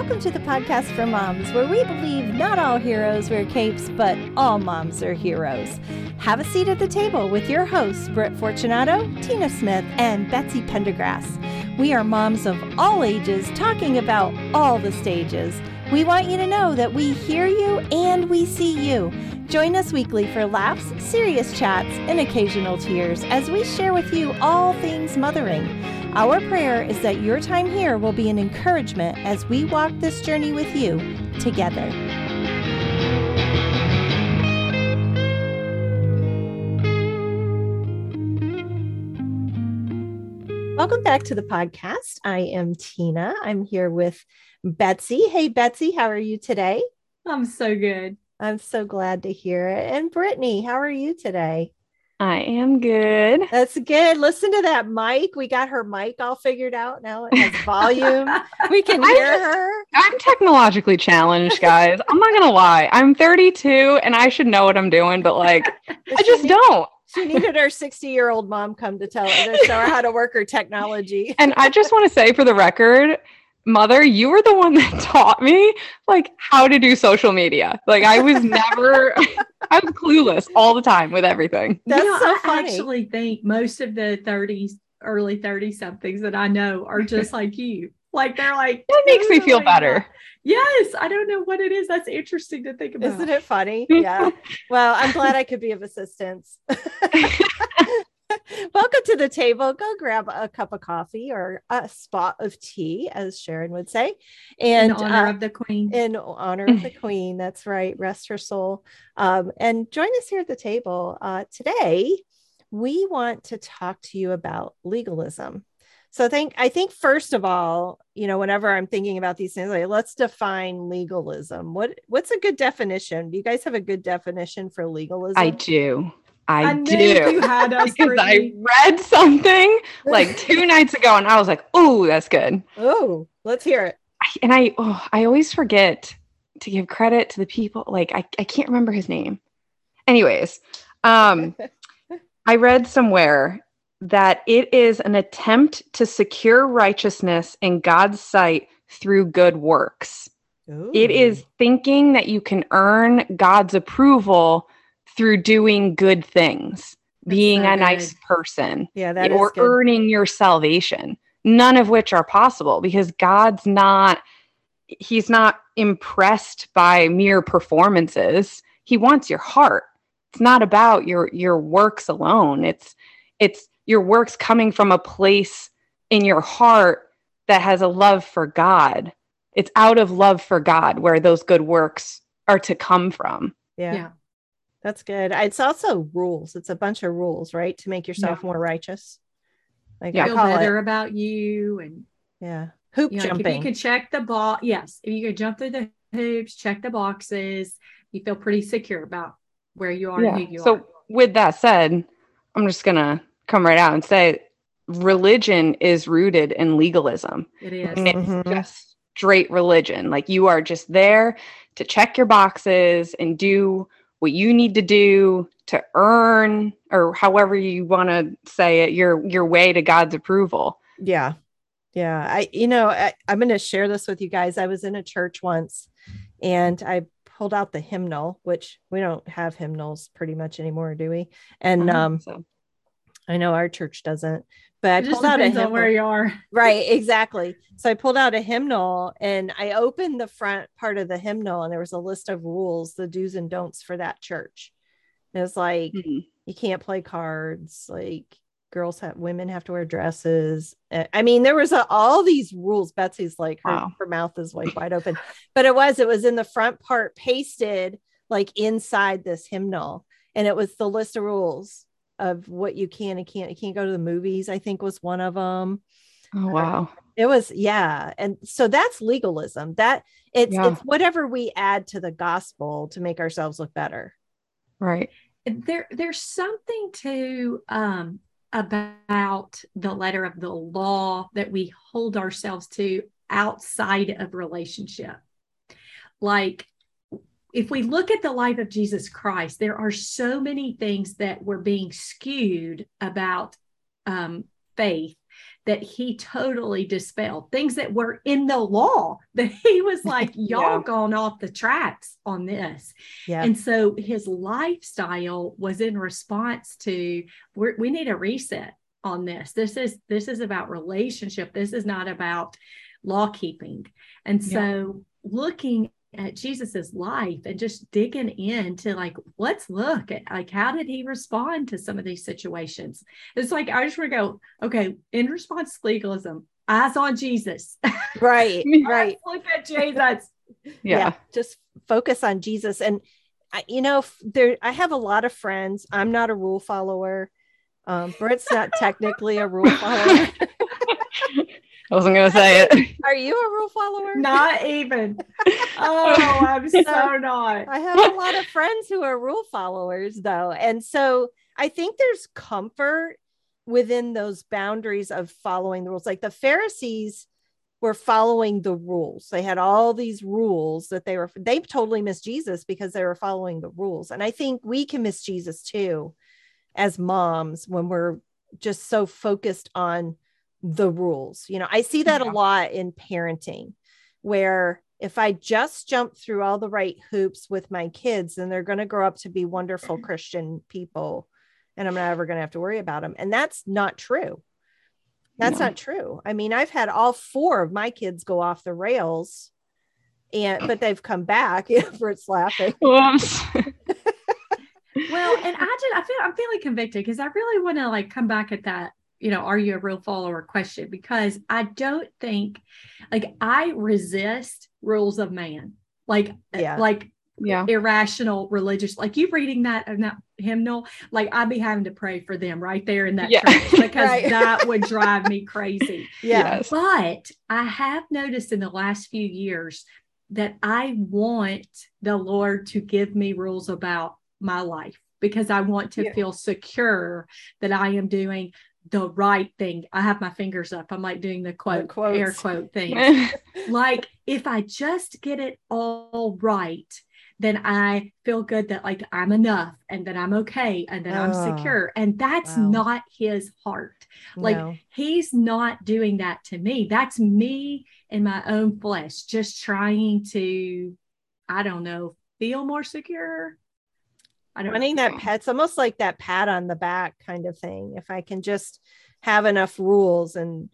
Welcome to the podcast for moms, where we believe not all heroes wear capes, but all moms are heroes. Have a seat at the table with your hosts, Britt Fortunato, Tina Smith, and Betsy Pendergrass. We are moms of all ages talking about all the stages. We want you to know that we hear you and we see you. Join us weekly for laughs, serious chats, and occasional tears as we share with you all things mothering. Our prayer is that your time here will be an encouragement as we walk this journey with you together. Welcome back to the podcast. I am Tina. I'm here with Betsy. Hey, Betsy, how are you today? I'm so good. I'm so glad to hear it. And Brittany, how are you today? I am good. That's good. Listen to that mic. We got her mic all figured out. Now it has volume. we can hear I'm, her. I'm technologically challenged, guys. I'm not gonna lie. I'm 32 and I should know what I'm doing, but like I just don't. She needed her 60 year old mom come to tell her to show her how to work her technology. And I just want to say for the record, mother, you were the one that taught me like how to do social media. Like I was never I was clueless all the time with everything. That's you know, so I actually think most of the 30s, early 30 somethings that I know are just like you. Like they're like that makes me feel better. Yes, I don't know what it is. That's interesting to think about. Isn't it funny? Yeah. well, I'm glad I could be of assistance. Welcome to the table. Go grab a cup of coffee or a spot of tea, as Sharon would say. And in honor uh, of the queen. In honor of the queen. That's right. Rest her soul. Um, and join us here at the table. Uh, today, we want to talk to you about legalism. So I think I think first of all, you know, whenever I'm thinking about these things, like let's define legalism. What what's a good definition? Do you guys have a good definition for legalism? I do. I, I do because I read something like two nights ago, and I was like, "Oh, that's good." Oh, let's hear it. I, and I, oh, I always forget to give credit to the people. Like, I, I can't remember his name. Anyways, um, I read somewhere that it is an attempt to secure righteousness in God's sight through good works. Ooh. It is thinking that you can earn God's approval through doing good things, That's being so a good. nice person, yeah, that or earning your salvation. None of which are possible because God's not he's not impressed by mere performances. He wants your heart. It's not about your your works alone. It's it's your works coming from a place in your heart that has a love for God. It's out of love for God where those good works are to come from. Yeah. yeah. That's good. It's also rules. It's a bunch of rules, right? To make yourself yeah. more righteous. Like yeah. feel better it. about you and yeah. Hoop you know, jumping. If you can check the box, yes. If you can jump through the hoops, check the boxes, you feel pretty secure about where you are yeah. and who you so, are. So with that said, I'm just gonna come right out and say religion is rooted in legalism. It is. And it's mm-hmm. just straight religion. Like you are just there to check your boxes and do what you need to do to earn or however you want to say it your your way to God's approval. Yeah. Yeah, I you know, I, I'm going to share this with you guys. I was in a church once and I pulled out the hymnal, which we don't have hymnals pretty much anymore, do we? And um so. I know our church doesn't, but I pulled out a hymnal. where you are. right, exactly. So I pulled out a hymnal and I opened the front part of the hymnal and there was a list of rules, the do's and don'ts for that church. And it was like mm-hmm. you can't play cards, like girls have women have to wear dresses. I mean, there was a, all these rules. Betsy's like her, wow. her mouth is like wide open, but it was it was in the front part pasted like inside this hymnal, and it was the list of rules of what you can and can't. You can't go to the movies. I think was one of them. Oh wow. Uh, it was yeah, and so that's legalism. That it's yeah. it's whatever we add to the gospel to make ourselves look better. Right. There there's something to um about the letter of the law that we hold ourselves to outside of relationship. Like if we look at the life of Jesus Christ, there are so many things that were being skewed about um, faith that he totally dispelled things that were in the law that he was like y'all Yeah. gone off the tracks on this Yeah. and so his lifestyle was in response to we're, we need a reset on this this is this is about relationship this is not about law keeping and Yeah. so looking at jesus's life and just digging into like let's look at like how did he respond to some of these situations it's like i just want to go okay in response to legalism eyes on jesus right. Right. Look at jesus Yeah. Just focus on Jesus. And I, you know, there I have a lot of friends. I'm not a rule follower. Um, Britt's not technically a rule follower. I wasn't gonna say it. Are you a rule follower? not even oh i'm so not I have a lot of friends who are rule followers, though. And so I think there's comfort within those boundaries of following the rules. Like the Pharisees were following the rules. They had all these rules that they were, they totally missed Jesus because they were following the rules. And I think we can miss Jesus too as moms when we're just so focused on the rules. You know, I see that Yeah. a lot in parenting where if I just jump through all the right hoops with my kids, then they're going to grow up to be wonderful mm-hmm. Christian people and I'm not ever going to have to worry about them. And that's not true. That's No. not true. I mean, I've had all four of my kids go off the rails and but they've come back. Britt's laughing. Whoops. well and i just i feel i'm feeling convicted because i really want to like come back at that you know are you a real follower question because i don't think like i resist rules of man like eh, Yeah. like yeah. irrational religious like you reading that and that hymnal like i'd be having to pray for them right there in that Yeah. church because Right. that would drive me crazy Yeah. Yes. but I have noticed in the last few years that I want the Lord to give me rules about my life because I want to Yeah. feel secure that I am doing the right thing. I have my fingers up. I'm like doing the quote, quotes. air quote thing. like if I just get it all right, then I feel good that like I'm enough and that I'm okay and that I'm Oh, secure. And that's wow. not his heart. Like No. he's not doing that to me. That's me in my own flesh, just trying to, I don't know, feel more secure. I don't wanting that pat, it's almost like that pat on the back kind of thing. If I can just have enough rules and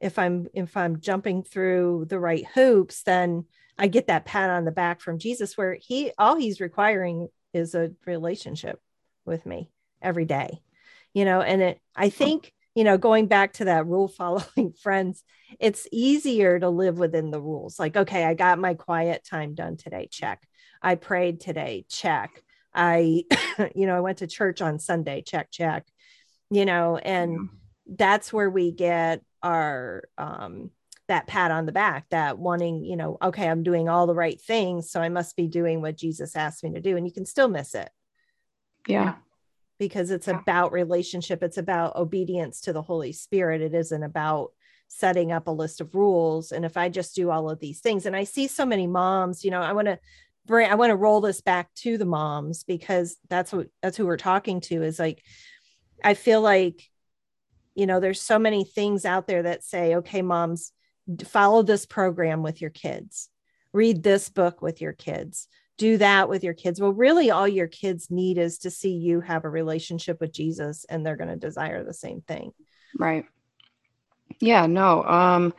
if I'm if I'm jumping through the right hoops, then I get that pat on the back from Jesus where he all he's requiring is a relationship with me every day. You know, and it I think, you know, going back to that rule following friends, it's easier to live within the rules. Like, okay, I got my quiet time done today. Check. I prayed today. Check. I, you know, I went to church on Sunday, check, check, you know, and that's where we get our, um, that pat on the back, that wanting, you know, okay, I'm doing all the right things. So I must be doing what Jesus asked me to do. And you can still miss it yeah. because it's Yeah. about relationship. It's about obedience to the Holy Spirit. It isn't about setting up a list of rules. And if I just do all of these things, and I see so many moms, you know, I want to bring, I want to roll this back to the moms because that's what, that's who we're talking to is like, I feel like, you know, there's so many things out there that say, okay, moms, follow this program with your kids, read this book with your kids, do that with your kids. Well, really, all your kids need is to see you have a relationship with Jesus and they're going to desire the same thing. Right. Yeah, no. Um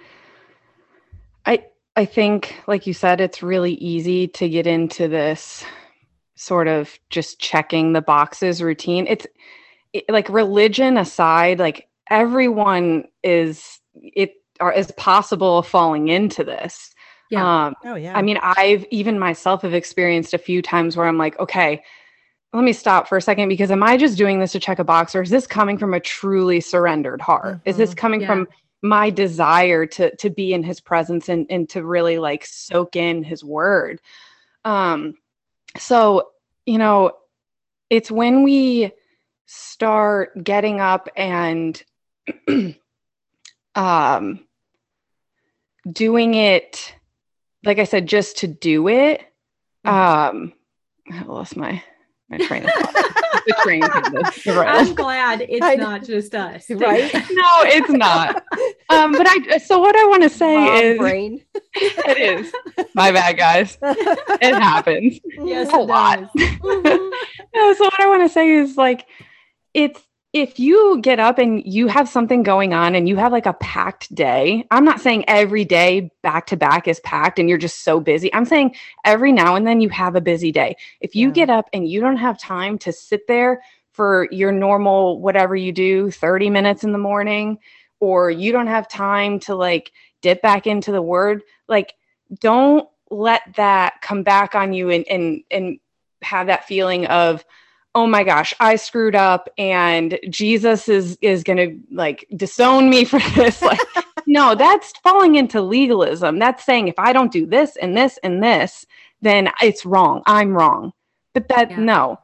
I I think like you said it's really easy to get into this sort of just checking the boxes routine. It's it, like religion aside, like everyone is it or is possible falling into this. Yeah. Um Oh, yeah. I mean, I've even myself have experienced a few times where I'm like, okay, let me stop for a second because am I just doing this to check a box or is this coming from a truly surrendered heart? Is this Mhm. coming Yeah. from my desire to to be in his presence and and to really like soak in his word? Um so, you know, it's when we start getting up and um doing it like I said, just to do it. Um, I lost my my train of thought. the train of the, the rails. I'm glad it's I- not just us. Right? No, it's not. um, but I so what I want to say Mom is brain. it is my bad, guys. It happens. Yes, a it lot. does. Mhm. No, so what I want to say is like it's if you get up and you have something going on and you have like a packed day, I'm not saying every day back to back is packed and you're just so busy. I'm saying every now and then you have a busy day. If you Yeah. get up and you don't have time to sit there for your normal whatever you do 30 minutes in the morning or you don't have time to like dip back into the word, like don't let that come back on you and and and have that feeling of oh my gosh i screwed up and jesus is is gonna like disown me for this like no that's falling into legalism. That's saying if i don't do this and this and this then it's wrong. I'm wrong. But that Yeah. no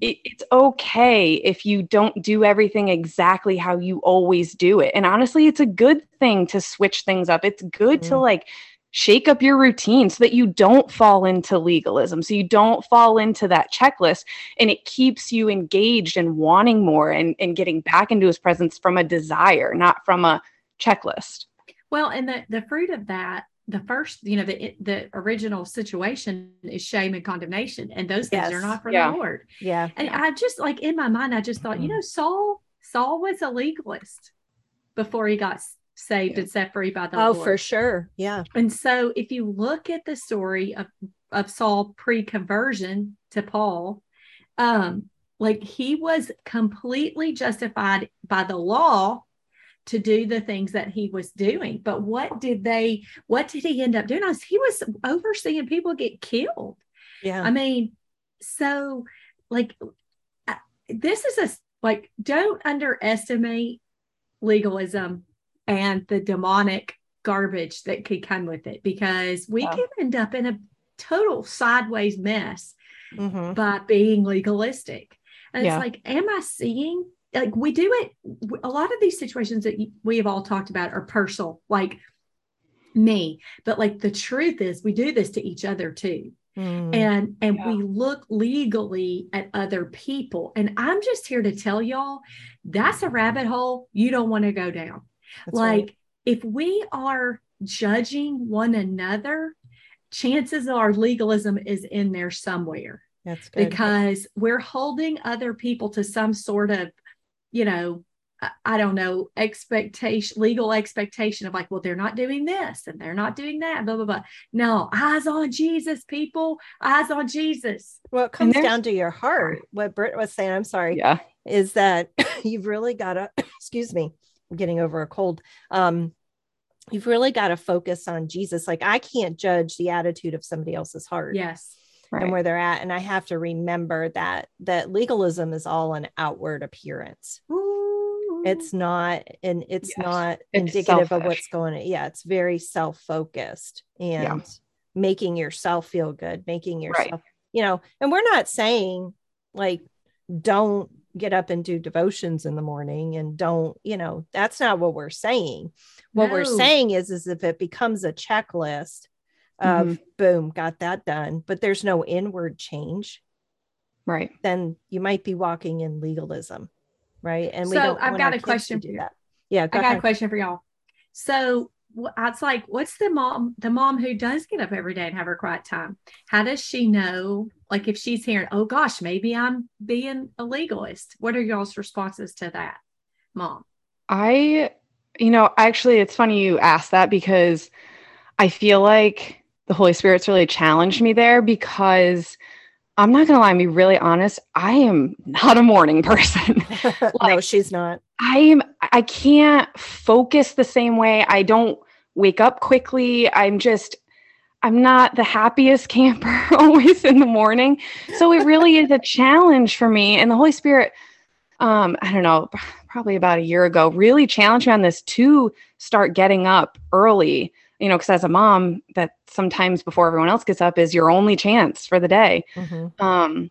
it, it's okay if you don't do everything exactly how you always do it. And honestly it's a good thing to switch things up. It's good to Mhm. like shake up your routine so that you don't fall into legalism so you don't fall into that checklist and it keeps you engaged and wanting more and, and getting back into his presence from a desire not from a checklist Well, and the the fruit of that, the first, you know, the the original situation is shame and condemnation, and those things Yes. are not for Yeah. the Lord. Yeah. And I just like in my mind, I just thought, you mm-hmm. know, Saul Saul was a legalist before he got saved Yeah. and set free by the Oh, Lord. for sure. Yeah. And so if you look at the story of, of Saul pre-conversion to Paul, um, like he was completely justified by the law to do the things that he was doing. But what did they, what did he end up doing? He was overseeing people get killed. Yeah. I mean, so like this is a like don't underestimate legalism and the demonic garbage that could come with it because we Yeah. can end up in a total sideways mess Mhm. by being legalistic. And Yeah. it's like, am I seeing? Like we do it. A lot of these situations that we have all talked about are personal, like me. But like the truth is, we do this to each other too Mm. and and Yeah. we look legally at other people and i'm just here to tell y'all that's a rabbit hole you don't want to go down That's like right. if we are judging one another chances are legalism is in there somewhere That's good. because we're holding other people to some sort of you know I- I don't know, expectation, legal expectation of like, well, they're not doing this and they're not doing that, blah, blah, blah. No, eyes on Jesus, people, eyes on Jesus. well, it comes down to your heart. What Britt was saying, I'm sorry, yeah is that you've really got to, excuse me, I'm getting over a cold. Um, you've really got to focus on Jesus. Like I can't judge the attitude of somebody else's heart. Yes. right and where they're at and i have to remember that that legalism is all an outward appearance it's not and it's Yes. not It's indicative of what's going on yeah it's very self-focused and Yeah. making yourself feel good making Right. yourself you know and we're not saying like don't get up and do devotions in the morning and don't you know that's not what we're saying what we're saying is is if it becomes a checklist of Mhm. boom got that done but there's no inward change right then you might be walking in legalism right and we So, don't I've got a question for you. that yeah go I got ahead. a question for y'all. So it's like, what's the mom, the mom who does get up every day and have her quiet time? How does she know? Like if she's hearing, oh gosh, maybe I'm being a legalist. What are y'all's responses to that, mom? I, you know, actually, it's funny you asked that because I feel like the Holy Spirit's really challenged me there because I'm not going to lie and be really honest. I am not a morning person. no she's not I am, I can't focus the same way. I don't wake up quickly. I'm just, I'm not the happiest camper always in the morning. So it really is a challenge for me. And the Holy Spirit, um, I don't know, probably about a year ago, really challenged me on this to start getting up early. You know, because as a mom, that sometimes before everyone else gets up is your only chance for the day Mhm. um,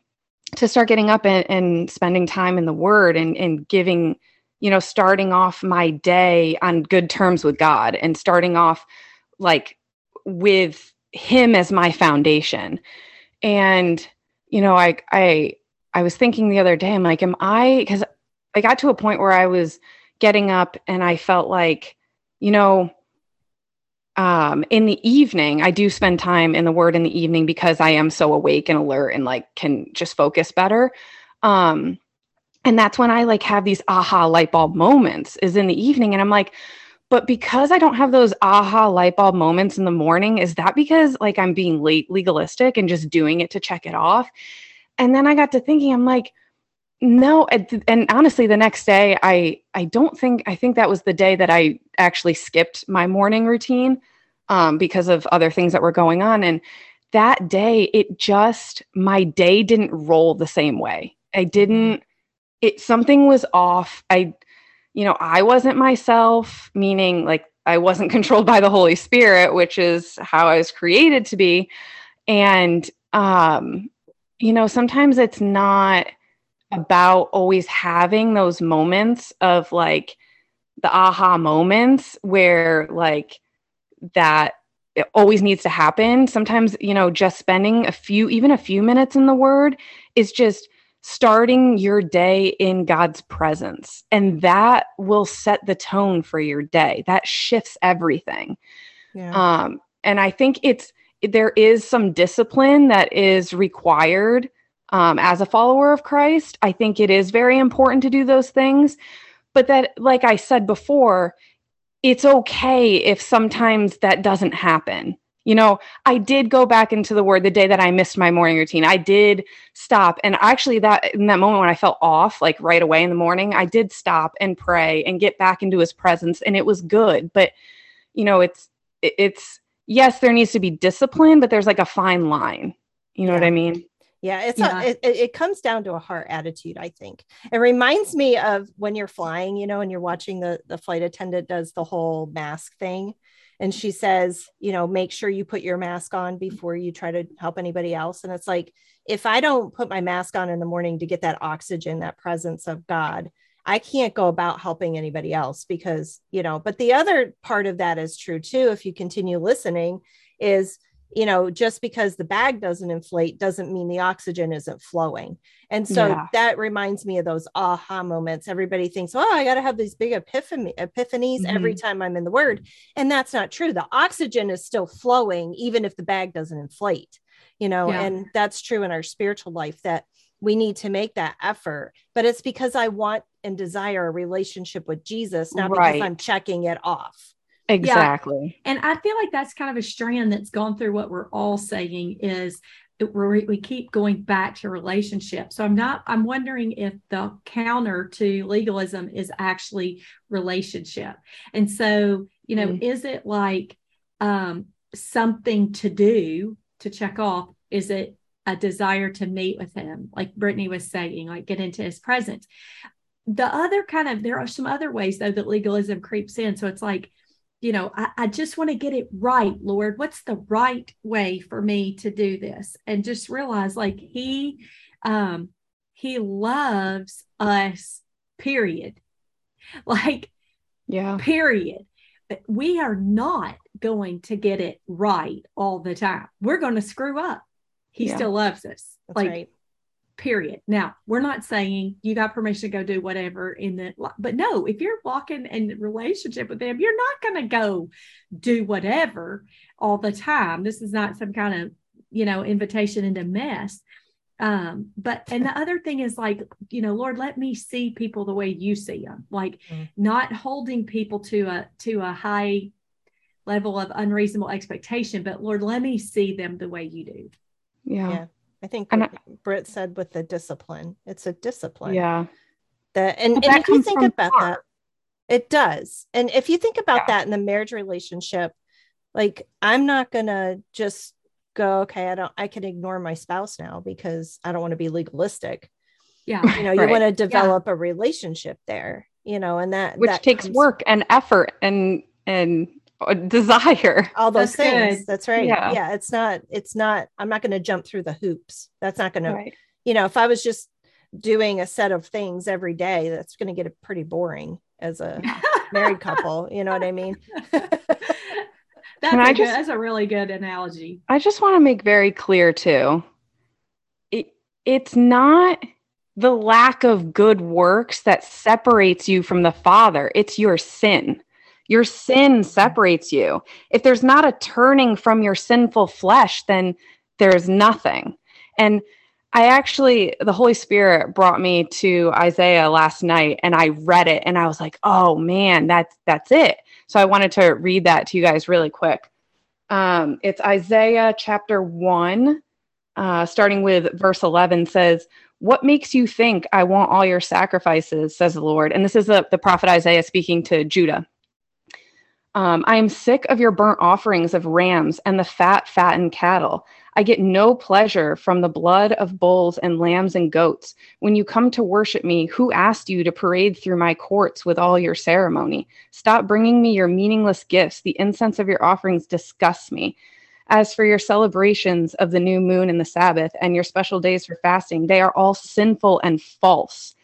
to start getting up and, and spending time in the word and, and giving, you know, starting off my day on good terms with God and starting off like with him as my foundation. And, you know, I, I, I was thinking the other day, I'm like, am I, because I got to a point where I was getting up and I felt like you know, um, in the evening, I do spend time in the word in the evening because I am so awake and alert and like can just focus better. Um, and that's when I like have these aha light bulb moments is in the evening. And I'm like, but because I don't have those aha light bulb moments in the morning, is that because like I'm being late legalistic and just doing it to check it off? And then I got to thinking, I'm like, no, and honestly, the next day, I I don't think I think that was the day that I actually skipped my morning routine um, because of other things that were going on. And that day, it just my day didn't roll the same way. I didn't. It something was off. I, you know, I wasn't myself. Meaning, like I wasn't controlled by the Holy Spirit, which is how I was created to be. And um, you know, sometimes it's not about always having those moments of like the aha moments where like that it always needs to happen. Sometimes, you know, just spending a few, even a few minutes in the word is just starting your day in God's presence. And that will set the tone for your day. That shifts everything. Yeah. Um, and I think it's, there is some discipline that is required um, as a follower of Christ. I think it is very important to do those things. But that, like I said before, it's okay if sometimes that doesn't happen. You know, I did go back into the word the day that I missed my morning routine. I did stop. And actually, that in that moment when I felt off, like right away in the morning, I did stop and pray and get back into his presence. And it was good. But, you know, it's, it's, yes, there needs to be discipline, but there's like a fine line. You know yeah. what I mean? Yeah, it's yeah. A, it, it comes down to a heart attitude. I think it reminds me of when you're flying, you know, and you're watching the the flight attendant does the whole mask thing, and she says, you know, make sure you put your mask on before you try to help anybody else. And it's like if I don't put my mask on in the morning to get that oxygen, that presence of God, I can't go about helping anybody else because you know. But the other part of that is true too. If you continue listening, is you know, just because the bag doesn't inflate doesn't mean the oxygen isn't flowing. And so yeah. that reminds me of those aha moments. Everybody thinks, oh, I got to have these big epiphany, epiphanies mm-hmm. every time I'm in the word. And that's not true. The oxygen is still flowing, even if the bag doesn't inflate, you know, yeah. and that's true in our spiritual life that we need to make that effort. But it's because I want and desire a relationship with Jesus, not right. because I'm checking it off. Exactly. Yeah. And I feel like that's kind of a strand that's gone through what we're all saying is we, we keep going back to relationship. So I'm not, I'm wondering if the counter to legalism is actually relationship. And so, you know, mm-hmm. is it like um, something to do to check off? Is it a desire to meet with him? Like Brittany was saying, like get into his presence. The other kind of, there are some other ways though that legalism creeps in. So it's like, you know, I, I just want to get it right, Lord. What's the right way for me to do this? And just realize like he um he loves us, period. Like, yeah, period. But we are not going to get it right all the time. We're going to screw up. He yeah. still loves us. That's like right period. Now, we're not saying you got permission to go do whatever in the, but no, if you're walking in relationship with them, you're not going to go do whatever all the time. This is not some kind of, you know, invitation into mess. Um, but and the other thing is like, you know, Lord, let me see people the way you see them, like mm-hmm. not holding people to a to a high level of unreasonable expectation, but Lord, let me see them the way you do. Yeah. yeah. I think and I, Britt said with the discipline, it's a discipline. Yeah. That and, and if you think about that, it does. And if you think about yeah. that in the marriage relationship, like I'm not gonna just go, okay, I don't I can ignore my spouse now because I don't want to be legalistic. Yeah. You know, right. you want to develop yeah. a relationship there, you know, and that which that takes comes, work and effort and and Uh, desire. All those that's things. Good. that's right. Yeah. yeah it's not it's not i'm not going to jump through the hoops. That's not going right. to you know if i was just doing a set of things every day that's going to get pretty boring as a married couple you know what i mean? That's, a, just, that's a really good analogy. I just want to make very clear too. It, it's not the lack of good works that separates you from the father. It's your sin Your sin separates you. If there's not a turning from your sinful flesh, then there's nothing. And I actually, the Holy Spirit brought me to Isaiah last night and I read it and I was like, oh man, that's that's it. So I wanted to read that to you guys really quick. Um, it's Isaiah chapter 1, uh, starting with verse 11 says, What makes you think I want all your sacrifices, says the Lord? And this is the, the prophet Isaiah speaking to Judah. Um, I am sick of your burnt offerings of rams and the fat, fattened cattle. I get no pleasure from the blood of bulls and lambs and goats. When you come to worship me, who asked you to parade through my courts with all your ceremony? Stop bringing me your meaningless gifts. The incense of your offerings disgusts me. As for your celebrations of the new moon and the Sabbath and your special days for fasting, they are all sinful and false.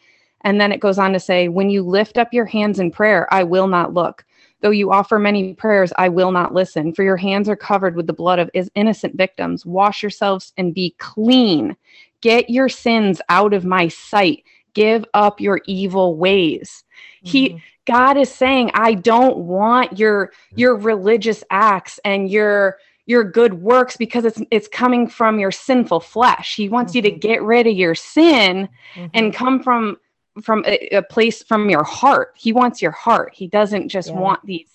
And then it goes on to say, When you lift up your hands in prayer, I will not look. Though you offer many prayers, I will not listen, for your hands are covered with the blood of innocent victims. Wash yourselves and be clean. Get your sins out of my sight. Give up your evil ways. Mm-hmm. He God is saying, I don't want your your religious acts and your your good works because it's it's coming from your sinful flesh. He wants mm-hmm. you to mm-hmm. get rid of your sin mm-hmm. and come from from a, a, place from your heart. He wants your heart. He doesn't just yeah. want these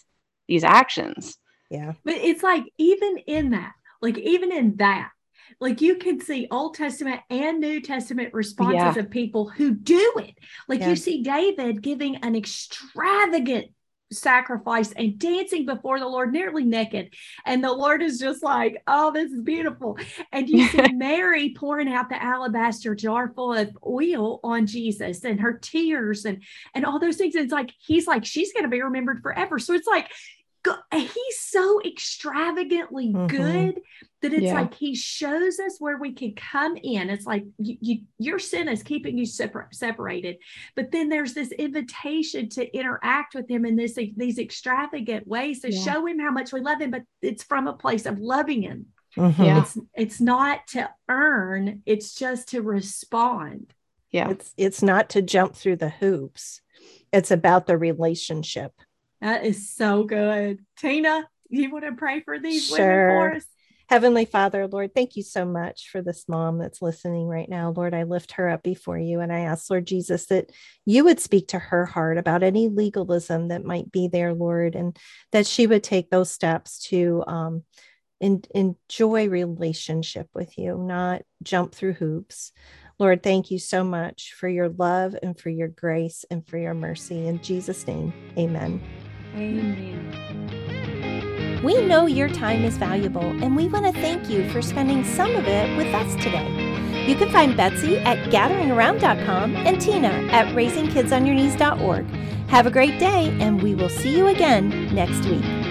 these actions. Yeah. But it's like even in that, like even in that, like you can see Old Testament and New Testament responses yeah. of people who do it. Like yeah. you see David giving an extravagant sacrifice and dancing before the Lord nearly naked. And the Lord is just like, oh, this is beautiful. And you see Mary pouring out the alabaster jar full of oil on Jesus and her tears and and all those things. And it's like he's like, she's gonna be remembered forever. So it's like he's so extravagantly mm-hmm. good that it's yeah. like he shows us where we can come in. It's like you, you, your sin is keeping you separ- separated, but then there's this invitation to interact with him in this these extravagant ways to yeah. show him how much we love him. But it's from a place of loving him. Mm-hmm. Yeah. It's it's not to earn; it's just to respond. Yeah, it's it's not to jump through the hoops. It's about the relationship. That is so good. Tina, you want to pray for these sure. women for us? Heavenly Father, Lord, thank you so much for this mom that's listening right now. Lord, I lift her up before you and I ask, Lord Jesus, that you would speak to her heart about any legalism that might be there, Lord, and that she would take those steps to um, in, enjoy relationship with you, not jump through hoops. Lord, thank you so much for your love and for your grace and for your mercy. In Jesus' name, amen. Amen. We know your time is valuable, and we want to thank you for spending some of it with us today. You can find Betsy at gatheringaround.com and Tina at raisingkidsonyourknees.org. Have a great day, and we will see you again next week.